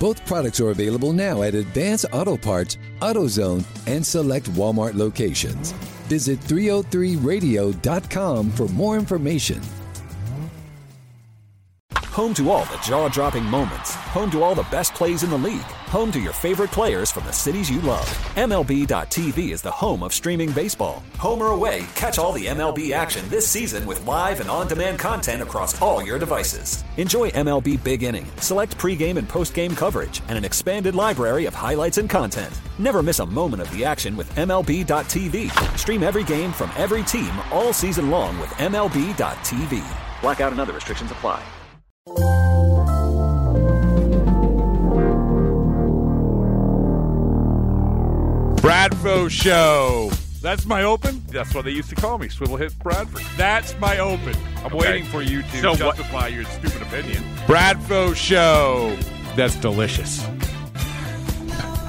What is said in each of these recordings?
Both products are available now at Advance Auto Parts, AutoZone, and select Walmart locations. Visit 303radio.com for more information. Home to all the jaw dropping moments. Home to all the best plays in the league. Home to your favorite players from the cities you love. MLB.tv is the home of streaming baseball. Home or away, catch all the MLB action this season with live and on demand content across all your devices. Enjoy MLB Big Inning, select pregame and postgame coverage, and an expanded library of highlights and content. Never miss a moment of the action with MLB.tv. Stream every game from every team all season long with MLB.tv. Blackout and other restrictions apply. Bradfo Show. That's my open. That's what they used to call me, Swivel Hit Bradford. That's my open. I'm Okay. waiting for you to So what- justify your stupid opinion. Bradfo Show. That's delicious.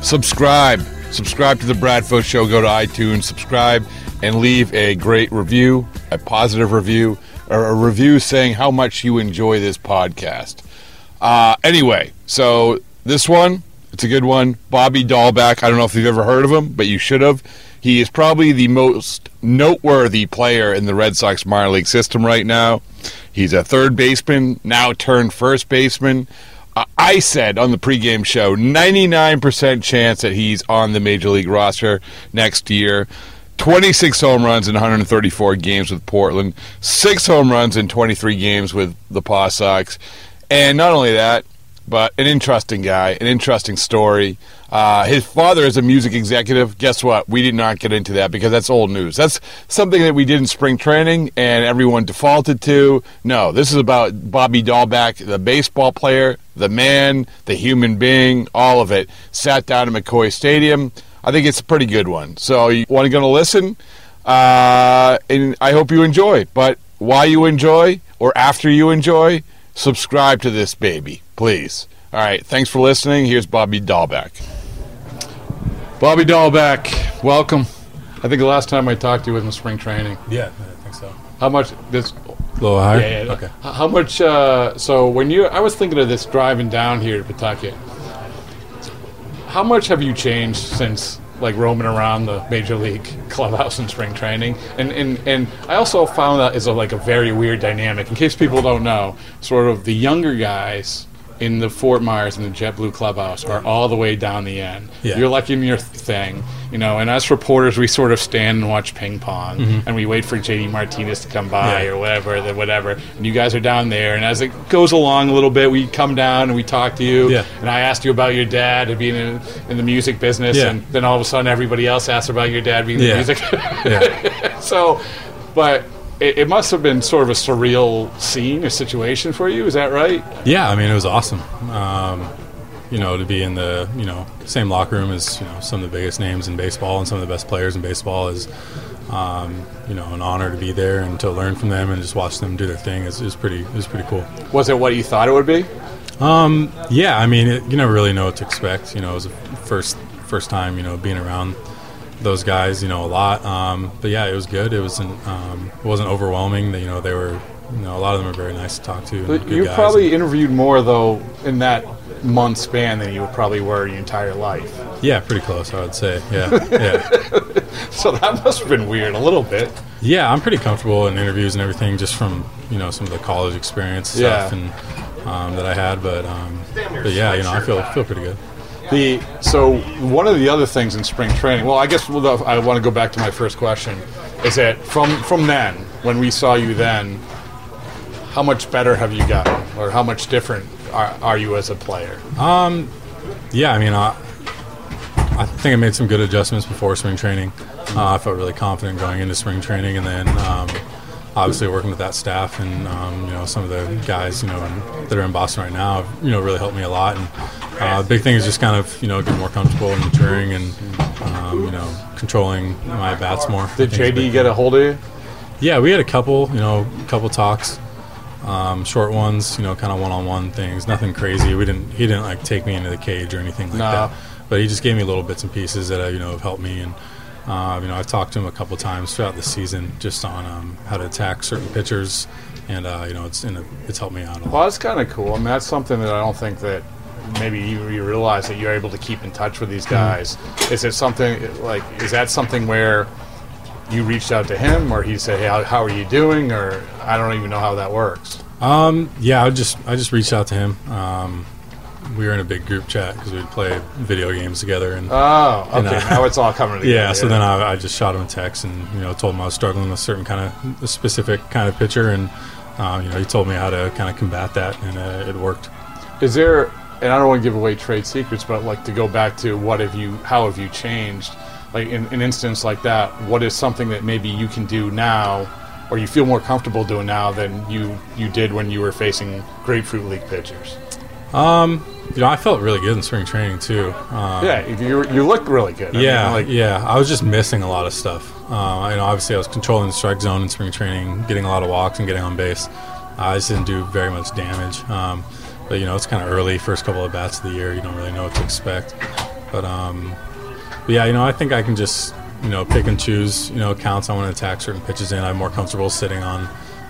subscribe. Subscribe to the Bradfo Show. Go to iTunes, subscribe, and leave a great review, a positive review, or a review saying how much you enjoy this podcast. Uh, anyway, so this one, it's a good one. Bobby Dalbec. I don't know if you've ever heard of him, but you should have. He is probably the most noteworthy player in the Red Sox minor league system right now. He's a third baseman, now turned first baseman. Uh, I said on the pregame show, 99% chance that he's on the major league roster next year. 26 home runs in 134 games with Portland, six home runs in 23 games with the Paw Sox. And not only that, but an interesting guy, an interesting story. Uh, his father is a music executive. Guess what? We did not get into that because that's old news. That's something that we did in spring training and everyone defaulted to. No, this is about Bobby Dalbec, the baseball player, the man, the human being, all of it. Sat down at McCoy Stadium. I think it's a pretty good one. So you want to go listen? Uh, and I hope you enjoy. But while you enjoy or after you enjoy, subscribe to this baby, please. All right. Thanks for listening. Here's Bobby Dalbec. Bobby Dalbec, welcome. I think the last time I talked to you was in spring training. Yeah, I think so. How much this? A little higher? Yeah, yeah. Okay. How much? Uh, so when you, I was thinking of this driving down here to Pawtucket. How much have you changed since like roaming around the major league clubhouse in spring training? And and and I also found that is a like a very weird dynamic. In case people don't know, sort of the younger guys in the Fort Myers and the JetBlue clubhouse are all the way down the end. Yeah. You're like in your thing, you know. And as reporters, we sort of stand and watch ping pong, and we wait for JD Martinez to come by Mm-hmm. Yeah. or whatever, the whatever. And you guys are down there, and as it goes along a little bit, we come down and we talk to you. Yeah. And I asked you about your dad and being in, in the music business, and then all of a sudden everybody else asks about your dad being in the music. Yeah. so, but it, it must have been sort of a surreal scene or situation for you. Is that right? Yeah, I mean, it was awesome. Um, you know, to be in the you know same locker room as you know some of the biggest names in baseball and some of the best players in baseball is, um, you know, an honor to be there and to learn from them and just watch them do their thing is, is pretty is pretty cool. Was it what you thought it would be? Um, yeah, I mean, it, you never really know what to expect. You know, it was the first first time you know being around those guys, you know, a lot. Um, but yeah, it was good. It wasn't um, it wasn't overwhelming. You know, they were you know a lot of them are very nice to talk to. and But you probably interviewed more though in that month span than you probably were your entire life. yeah, pretty close. I would say. Yeah, yeah, So that must have been weird a little bit. yeah. I'm pretty comfortable in interviews and everything, just from you know some of the college experience stuff and um, that I had. But um, but yeah, you know, I feel feel pretty good. The so one of the other things in spring training. Well, I guess we'll, I want to go back to my first question. Is that from from then when we saw you then? How much better have you gotten, or how much different are, are you as a player? Um, yeah, I mean, I, I think I made some good adjustments before spring training. Uh, I felt really confident going into spring training, and then um, obviously working with that staff and um, you know some of the guys you know in, that are in Boston right now, have, you know, really helped me a lot. And uh, the big thing is just kind of you know getting more comfortable and maturing and um, you know controlling my bats more. Did JD get a hold of you? Yeah, we had a couple, you know, couple talks, um, short ones, you know, kind of one-on-one things. Nothing crazy. We didn't. He didn't like take me into the cage or anything like No. that. But he just gave me little bits and pieces that uh, you know have helped me. And uh, you know, I've talked to him a couple times throughout the season just on um, how to attack certain pitchers, and uh, you know, it's in a, it's helped me out a lot. Well, that's kind of cool. I mean, that's something that I don't think that maybe you, you realize that you're able to keep in touch with these guys. Is it something like is that something where you reached out to him, or he said, "Hey, how, how are you doing?" Or I don't even know how that works. Um, yeah, I just I just reached out to him. Um, we were in a big group chat because we'd play video games together, and Oh, okay. And, uh, now it's all coming together. yeah. So then I, I just shot him a text and you know told him I was struggling with a certain kind of a specific kind of pitcher, and uh, you know he told me how to kind of combat that, and uh, it worked. Is there, and I don't want to give away trade secrets, but like to go back to what have you, how have you changed? Like in an instance like that, what is something that maybe you can do now, or you feel more comfortable doing now than you you did when you were facing Grapefruit League pitchers? You know, I felt really good in spring training too. Um, yeah, you you look really good. I mean, yeah, like yeah. I was just missing a lot of stuff. Uh, you know, obviously I was controlling the strike zone in spring training, getting a lot of walks and getting on base. I just didn't do very much damage. Um, but you know, it's kind of early, first couple of bats of the year. You don't really know what to expect. But, um, but yeah, you know, I think I can just you know pick and choose. You know, counts I want to attack certain pitches in. I'm more comfortable sitting on.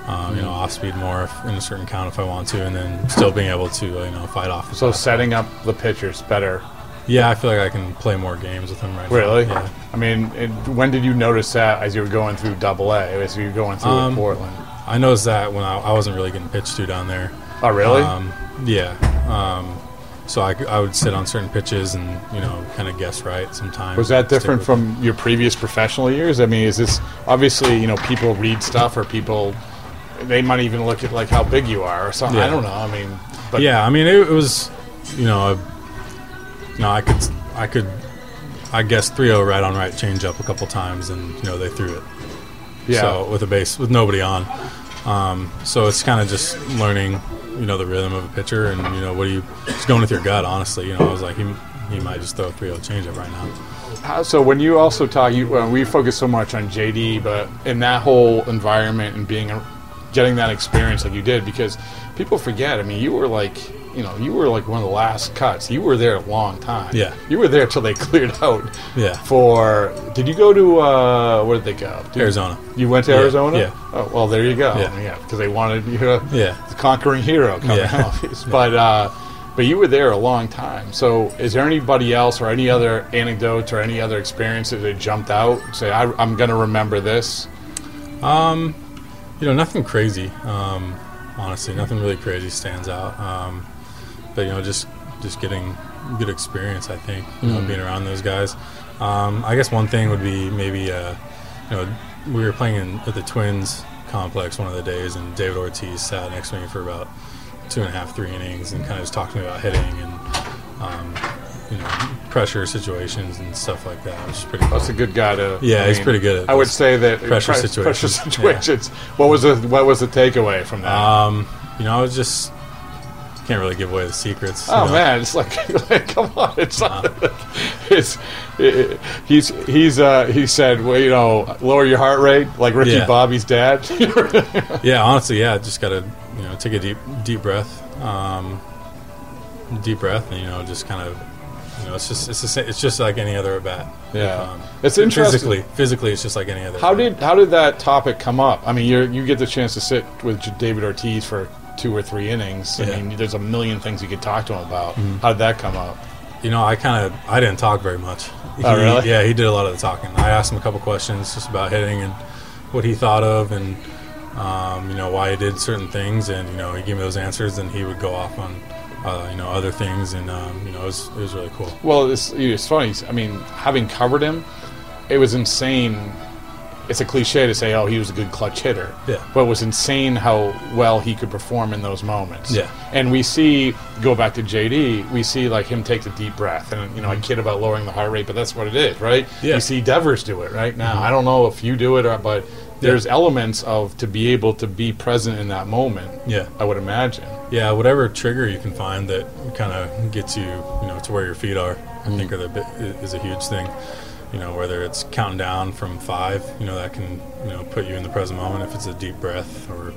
Um, you know, off speed more if, in a certain count if I want to, and then still being able to, uh, you know, fight off. so setting up the pitchers better. yeah, I feel like I can play more games with them right Really? now. Yeah. I mean, it, when did you notice that as you were going through Double A, as you were going through Um, Portland? I noticed that when I, I wasn't really getting pitched to down there. Oh, really? Um, yeah. Um, so I, I would sit on certain pitches and you know kind of guess right sometimes. Was that different from your previous professional years? I mean, is this obviously you know people read stuff or people they might even look at like how big you are or something. I don't know. I mean, but yeah, I mean it, it was, you know, a, you I could I could I guess 3-0 right on right change up a couple times and you know they threw it. yeah. So with a base with nobody on, um, so it's kind of just learning, you know, the rhythm of a pitcher and you know what do you just going with your gut. Honestly, you know, I was like he, he might just throw a 3-0 change up right now. So when you also talk, you well, we focus so much on JD, but in that whole environment and being a, getting that experience like you did, because people forget. I mean, you were like. You know, you were like one of the last cuts. You were there a long time. Yeah. You were there till they cleared out. Yeah. For did you go to uh, where did they go? Did- Arizona. You went to Yeah, Arizona? yeah. Oh, well, there you go. Yeah. Yeah, because they wanted you to, Yeah. the conquering hero coming Yeah. out. But uh, but you were there a long time. So is there anybody else or any other anecdotes or any other experiences that jumped out? Say, I, I'm going to remember this. You know, nothing crazy. Um, honestly, nothing really crazy stands out. Um, but you know, just just getting good experience. I think you know, being around those guys. Um, I guess one thing would be maybe uh, you know we were playing in, at the Twins complex one of the days, and David Ortiz sat next to me for about two and a half, three innings, and kind of just talked to me about hitting and um, you know pressure situations and stuff like that, which is pretty. Cool. That's a good guy to. Yeah, I he's pretty good at I would say that pressure pre- situations. Pressure situations. What was the what was the takeaway from that? Um, you know, I was just can't really give away the secrets. you Oh know. man, it's like, like, come on, it's not, it's it, he's he's uh he said, well, you know, lower your heart rate, like Ricky Yeah. Bobby's dad. Yeah, honestly, yeah, just gotta you know take a deep deep breath, um, deep breath, and you know just kind of you know it's just it's the it's just like any other at bat. Yeah. um, It's interesting. Physically, physically, it's just like any other. how did how did that topic come up? I mean, you you get the chance to sit with David Ortiz for two or three innings. I Yeah. mean, there's a million things you could talk to him about. Mm-hmm. How did that come up? you know I kind of I didn't talk very much. Oh, really? Yeah, he did a lot of the talking. I asked him a couple questions just about hitting and what he thought of and um, you know why he did certain things, and you know he gave me those answers, and he would go off on. Uh, you know other things, and um, you know it was, it was really cool. Well, it's, it's funny. I mean, having covered him, it was insane it's a cliche to say, oh, he was a good clutch hitter. Yeah. But it was insane how well he could perform in those moments. Yeah. And we see, go back to JD, we see like him take the deep breath. And, you know, I kid about lowering the heart rate, but that's what it is, right? Mm-hmm. Yeah. You see Devers do it right now. I don't know if you do it, or, but there's elements of to be able to be present in that moment. Yeah. I would imagine. Yeah, whatever trigger you can find that kind of gets you, you know, to where your feet are, I think are the is a huge thing. You know, whether it's counting down from five, you know, that can, you know, put you in the present moment if it's a deep breath or,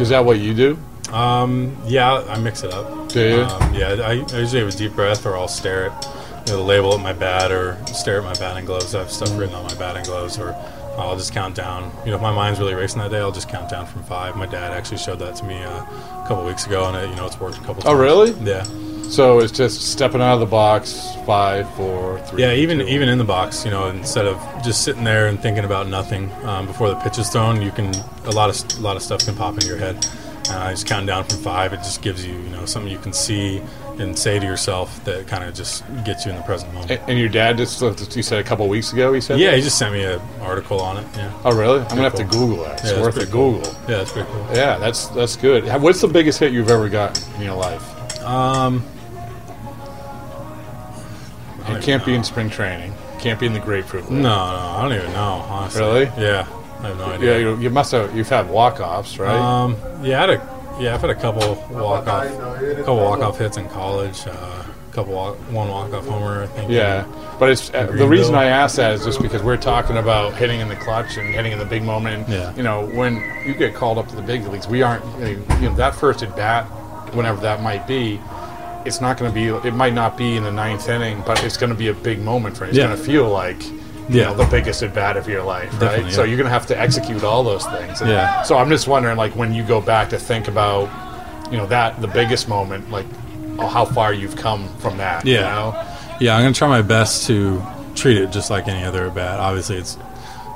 Is that what you do? um, yeah, I mix it up. Do you? Um, yeah, I, I usually have a deep breath or I'll stare at, you know, the label at my bat or stare at my batting gloves. I have stuff written on my batting gloves or I'll just count down. You know, if my mind's really racing that day, I'll just count down from five. My dad actually showed that to me uh, a couple weeks ago, and it, you know, it's worked a couple. Times. Oh, times. really? Yeah. So it's just stepping out of the box, five, four, three. Yeah, even two, even in the box, you know, instead of just sitting there and thinking about nothing um, before the pitch is thrown, you can a lot of a lot of stuff can pop into your head. Uh, just counting down from five, it just gives you you know something you can see and say to yourself that kind of just gets you in the present moment. And, and your dad just you said a couple weeks ago. He said. yeah, that? he just sent me an article on it. Yeah, Oh, really? I'm gonna have to. Google that. It's Yeah, worth a cool. Google. Yeah, that's pretty cool. Yeah, that's that's good. What's the biggest hit you've ever gotten in your life? Um, It can't be in spring training. Can't be in the grapefruit. no, League. no, I don't even know. Honestly, Really? Yeah, I have no Yeah, idea. you, you must have. You've had walk offs, right? Um, yeah, I had a yeah, I've had a couple walk off, couple walk off hits in college. Uh, couple walk, one walk off homer, I think. yeah, but it's uh, the reason I ask that is just because we're talking about hitting in the clutch and hitting in the big moment. And, Yeah. You know, when you get called up to the big leagues, we aren't. You know, that first at bat, whenever that might be. It's not going to be. It might not be in the ninth inning, but it's going to be a big moment for you. It's Yeah. going to feel like Yeah. know, the biggest at bat of your life, right? Definitely, So yeah. you're going to have to execute all those things. And Yeah. So I'm just wondering, like, when you go back to think about, you know, that the biggest moment, like, oh, how far you've come from that. You Yeah. know? Yeah, I'm gonna try my best to treat it just like any other at bat. Obviously, it's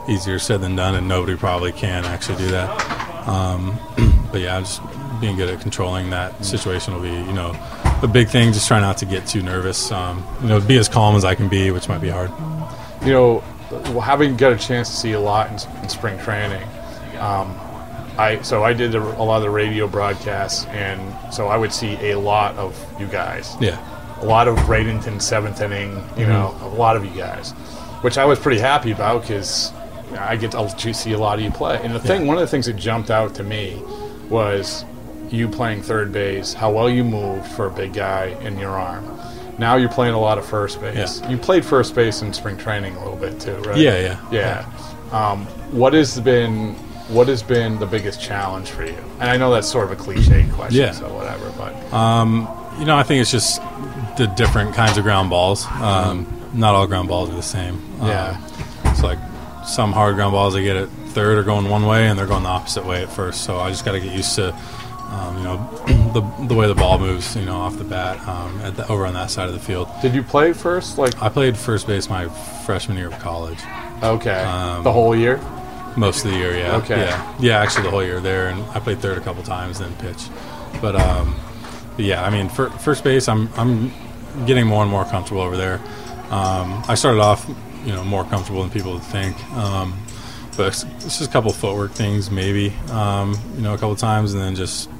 easier said than done, and nobody probably can actually do that. Um, but yeah, just being good at controlling that situation will be, you know, a big thing. Just try not to get too nervous. Um, you know, be as calm as I can be, which might be hard. You know, having got a chance to see a lot in, in spring training, um, I so I did a, a lot of the radio broadcasts, and so I would see a lot of you guys. Yeah, a lot of Bradenton seventh inning, you know, a lot of you guys, which I was pretty happy about because I get to see a lot of you play. And the thing, one of the things that jumped out to me was you playing third base, how well you moved for a big guy in your arm. Now you're playing a lot of first base. Yeah. You played first base in spring training a little bit too, right? Yeah, yeah. yeah. Um, what has been what has been the biggest challenge for you? And I know that's sort of a cliche question, Yeah. so whatever. But you know, I think it's just the different kinds of ground balls. Um, not all ground balls are the same. Um, Yeah. it's like some hard ground balls I get at third are going one way and they're going the opposite way at first. So I just got to get used to, um, you know, the, the way the ball moves, you know, off the bat um, at the, over on that side of the field. did you play first? Like I played first base my freshman year of college, Okay. Um, the whole year? most of the year. Yeah. Okay. Yeah. Yeah. Actually, the whole year there, and I played third a couple times, then pitch. But um, but yeah, I mean, fir- first base, I'm I'm getting more and more comfortable over there. Um, I started off, you know, more comfortable than people would think. Um, but it's, it's just a couple footwork things, maybe, um, you know, a couple times, and then just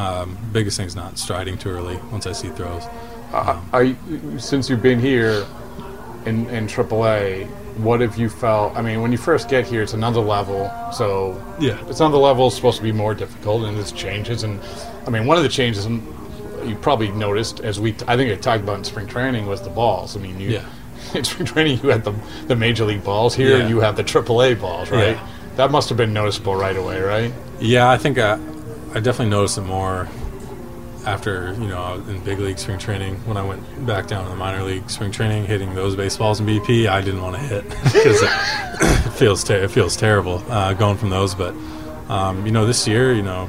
um, biggest thing's not striding too early once I see throws. Uh, you, since you've been here in, in AAA, what have you felt? I mean, when you first get here, it's another level. So Yeah. it's another level. It's supposed to be more difficult, and there's changes. And I mean, one of the changes you probably noticed, as we I think I talked about in spring training, was the balls. I mean, you Yeah. in spring training you had the the major league balls here, Yeah. you have the AAA balls, right? Yeah. That must have been noticeable right away, right? Yeah, I think I, I definitely noticed it more after you know in big league spring training when I went back down to the minor league spring training, hitting those baseballs in BP. I didn't want to hit because it, it feels ter- it feels terrible uh, going from those. But um, you know, this year, you know,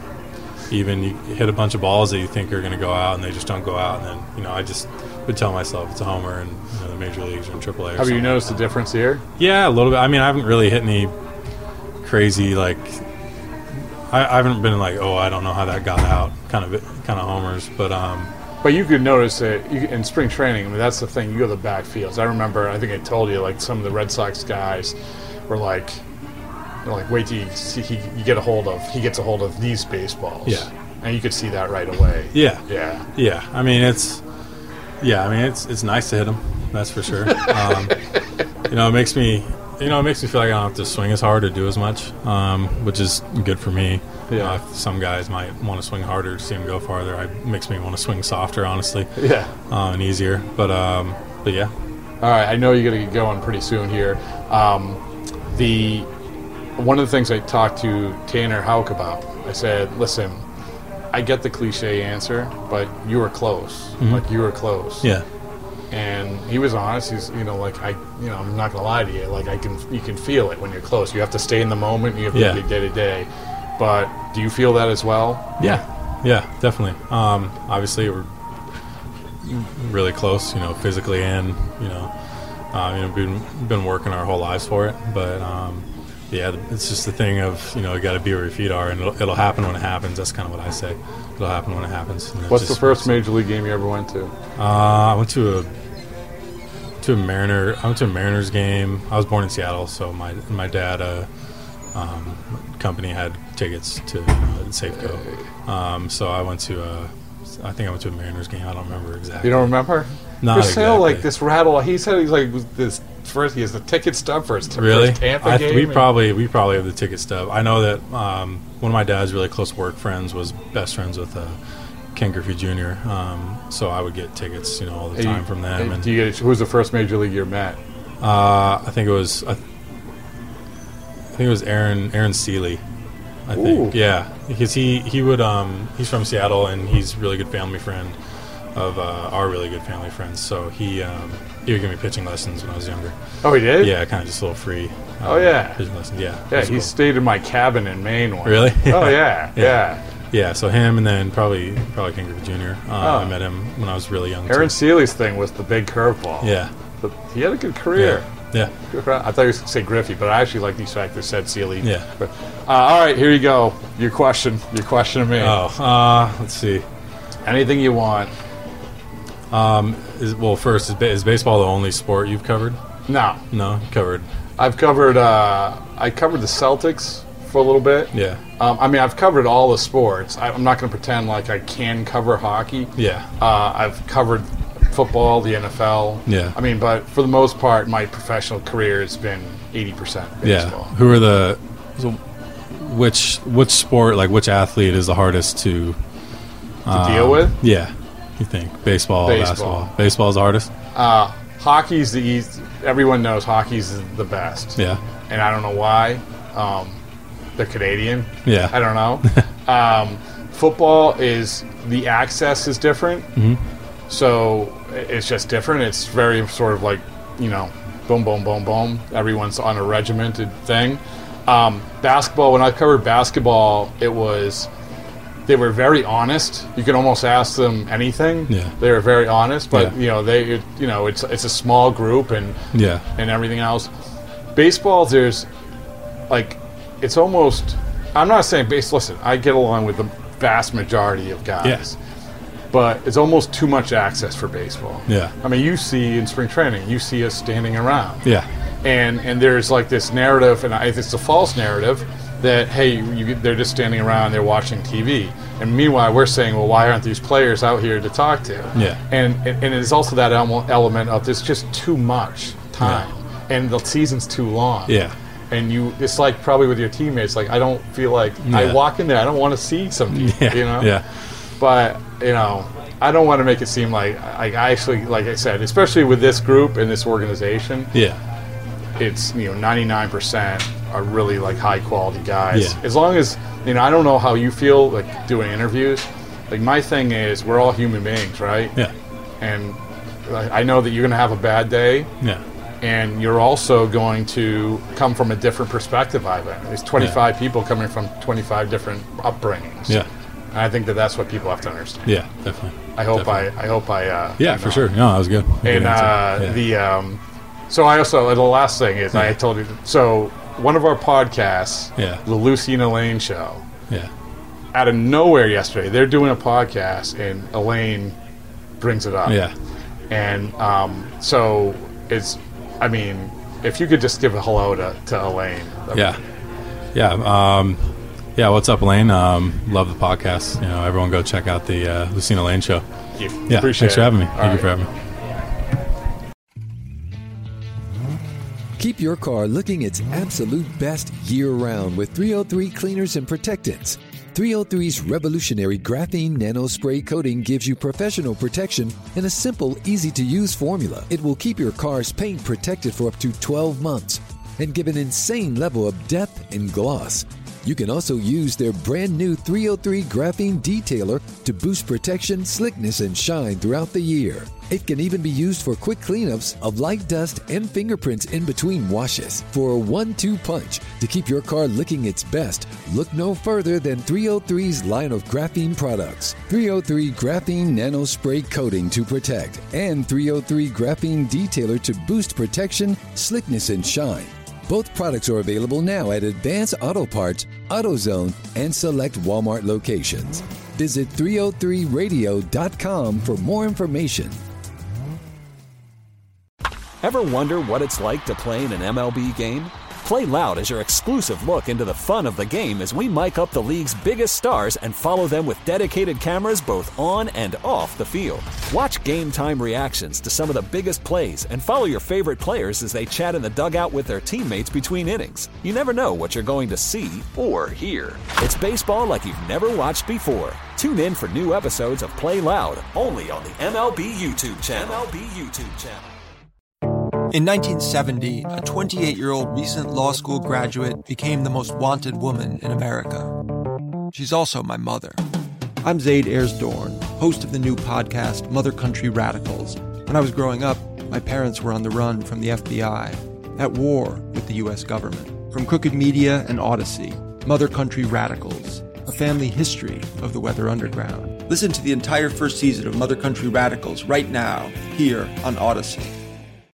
even you hit a bunch of balls that you think are going to go out and they just don't go out, and then you know, I just would tell myself it's a homer, and you know, the major leagues are in AAA. Or Have you noticed the difference here? Yeah, a little bit. I mean, I haven't really hit any crazy like. I, I haven't been like, oh, I don't know how that got out, kind of kind of homers, but um, But you could notice that in spring training. I mean, that's the thing. You go to the backfields. I remember. I think I told you like some of the Red Sox guys were like, like wait till you see he, you get a hold of he gets a hold of these baseballs. Yeah. and you could see that right away. Yeah. yeah. Yeah, I mean it's yeah, I mean it's it's nice to hit them. That's for sure. Um, you know, it makes me you know it makes me feel like I don't have to swing as hard or do as much, um, which is good for me. Yeah. Uh, some guys might want to swing harder to see them go farther. It makes me want to swing softer, honestly, Yeah. uh, and easier. But um, but yeah, All right, I know you're going to get going pretty soon here. Um, the one of the things I talked to Tanner Houck about, I said, "Listen, I get the cliche answer, but you were close. Like you were close." Mm-hmm. yeah, And he was honest. He's, you know, like I, you know, I'm not gonna lie to you. Like I can, you can feel it when you're close. You have to stay in the moment. You have to Yeah. be day to day. But do you feel that as well? yeah, yeah, definitely. Um, obviously, we're really close, you know, physically and you know, uh, you know, been been working our whole lives for it. But um, yeah, it's just the thing of you know, you got to be where your feet are, and it'll, it'll happen when it happens. That's kind of what I say. It'll happen when it happens. What's the first major league game you ever went to? Uh, I went to a to a Mariner. I went to a Mariners game. I was born in Seattle, so my my dad uh, um, company had tickets to uh, Safeco. Um, so I went to a, I think I went to a Mariners game. I don't remember exactly. You don't remember? Not For sale, like this rattle. He said he's like this first. He has the ticket stub for his t- Really? first Tampa I, game. we probably we probably have the ticket stub. I know that um, one of my dad's really close work friends was best friends with uh, Ken Griffey Jr. Um, so I would get tickets, you know, all the Hey, time from them. hey, And do you get, who was the first major league you met? uh, I think it was I, I think it was Aaron Aaron Sele. I think Ooh. yeah, because he he would um he's from Seattle and he's a really good family friend of uh, our really good family friends. So he um, he would give me pitching lessons when I was younger. Oh, he did. Yeah, kind of just a little free. uh, Oh, yeah. pitching lessons. Yeah, yeah. He cool. stayed in my cabin in Maine once. Really? Oh yeah, Yeah. yeah. Yeah, so him and then probably probably Ken Griffey Jr. Uh, Oh. I met him when I was really young. Aaron too. Sele's thing was the big curveball. Yeah, but he had a good career. yeah, for- I thought you were going to say Griffey, but I actually like these fact that said Sele. Yeah. But, uh, all right, here you go. Your question. Your question to me. Oh, uh, let's see. Anything you want. Is, well, first, is, is baseball the only sport you've covered? No, No, covered. I've covered. Uh, I covered the Celtics for a little bit. Yeah, Um, I mean, I've covered all the sports. I, I'm not going to pretend like I can cover hockey. yeah, Uh, I've covered football, the NFL. Yeah. I mean, but for the most part, my professional career has been 80% yeah. Who are the? So which which sport, like which athlete, is the hardest to To deal with? Yeah, you think baseball, Baseball. basketball? Baseball's hardest. Uh, hockey's the easy. Everyone knows hockey's the best. Yeah, And I don't know why. Um, they're Canadian. yeah, I don't know. um, football is the access is different, Mm-hmm. so it's just different. It's very sort of like you know, boom, boom, boom, boom. Everyone's on a regimented thing. Um, basketball. When I covered basketball, it was they were very honest. You could almost ask them anything. Yeah. they were very honest. But Yeah. you know, they it, you know it's it's a small group and yeah, and everything else. Baseball, there's like, it's almost. I'm not saying base. Listen, I get along with the vast majority of guys, but it's almost too much access for baseball. Yeah. I mean, you see in spring training, you see us standing around, yeah, and and there's like this narrative, and I, it's a false narrative that hey, you, they're just standing around, they're watching TV, and meanwhile we're saying, well, why aren't these players out here to talk to? Yeah. and and, and it's also that element of there's just too much time, and the season's too long. yeah, And you, it's like probably with your teammates. Like I don't feel like I walk in there. I don't want to see some people. yeah, You know. yeah, But you know, I don't want to make it seem like like I actually, like I said, especially with this group and this organization, yeah, it's you know 99% are really like high quality guys. Yeah. As long as you know, I don't know how you feel like doing interviews. Like my thing is, we're all human beings, right? yeah, And I I know that you're going to have a bad day, yeah, and you're also going to come from a different perspective. I think there's 25 people coming from 25 different upbringings. yeah, and I think that that's what people have to understand. yeah, definitely. I hope Definitely. I I hope I uh, Yeah, you for sure. No, that was good. Good And answer. uh, Yeah. the um, so I also the last thing is I told you so one of our podcasts, Yeah. the Lucy and Elaine show, yeah, out of nowhere yesterday they're doing a podcast and Elaine brings it up. yeah, and um, so it's i mean if you could just give a hello to, to Elaine. Yeah, yeah, um, yeah. What's up, Elaine? Um, love the podcast. You know, everyone go check out the uh, Lucina Lane show. you. Yeah, Appreciate thanks for having me. All Thank you for having me. Keep your car looking its absolute best year round with 303 cleaners and protectants. 303's revolutionary graphene nano spray coating gives you professional protection in a simple, easy to use formula. It will keep your car's paint protected for up to 12 months and give an insane level of depth and gloss. You can also use their brand new 303 graphene detailer to boost protection, slickness, and shine throughout the year. It can even be used for quick cleanups of light dust and fingerprints in between washes. For a one two punch to keep your car looking its best, look no further than 303's line of graphene products 303 Graphene Nano Spray Coating to protect, and 303 Graphene Detailer to boost protection, slickness, and shine. Both products are available now at Advance Auto Parts, AutoZone, and select Walmart locations. Visit 303radio.com for more information. Ever wonder what it's like to play in an MLB game? Play Loud is your exclusive look into the fun of the game as we mic up the league's biggest stars and follow them with dedicated cameras both on and off the field. Watch game time reactions to some of the biggest plays and follow your favorite players as they chat in the dugout with their teammates between innings. You never know what you're going to see or hear. It's baseball like you've never watched before. Tune in for new episodes of Play Loud only on the MLB YouTube channel. MLB YouTube channel. In 1970, a 28 year old recent law school graduate became the most wanted woman in America. She's also my mother. I'm Zayd Ayers Dohrn, host of the new podcast Mother Country Radicals. When I was growing up, my parents were on the run from the FBI, at war with the U.S. government. From Crooked Media and Audacy, Mother Country Radicals, a family history of the Weather Underground. Listen to the entire first season of Mother Country Radicals right now, here on Audacy.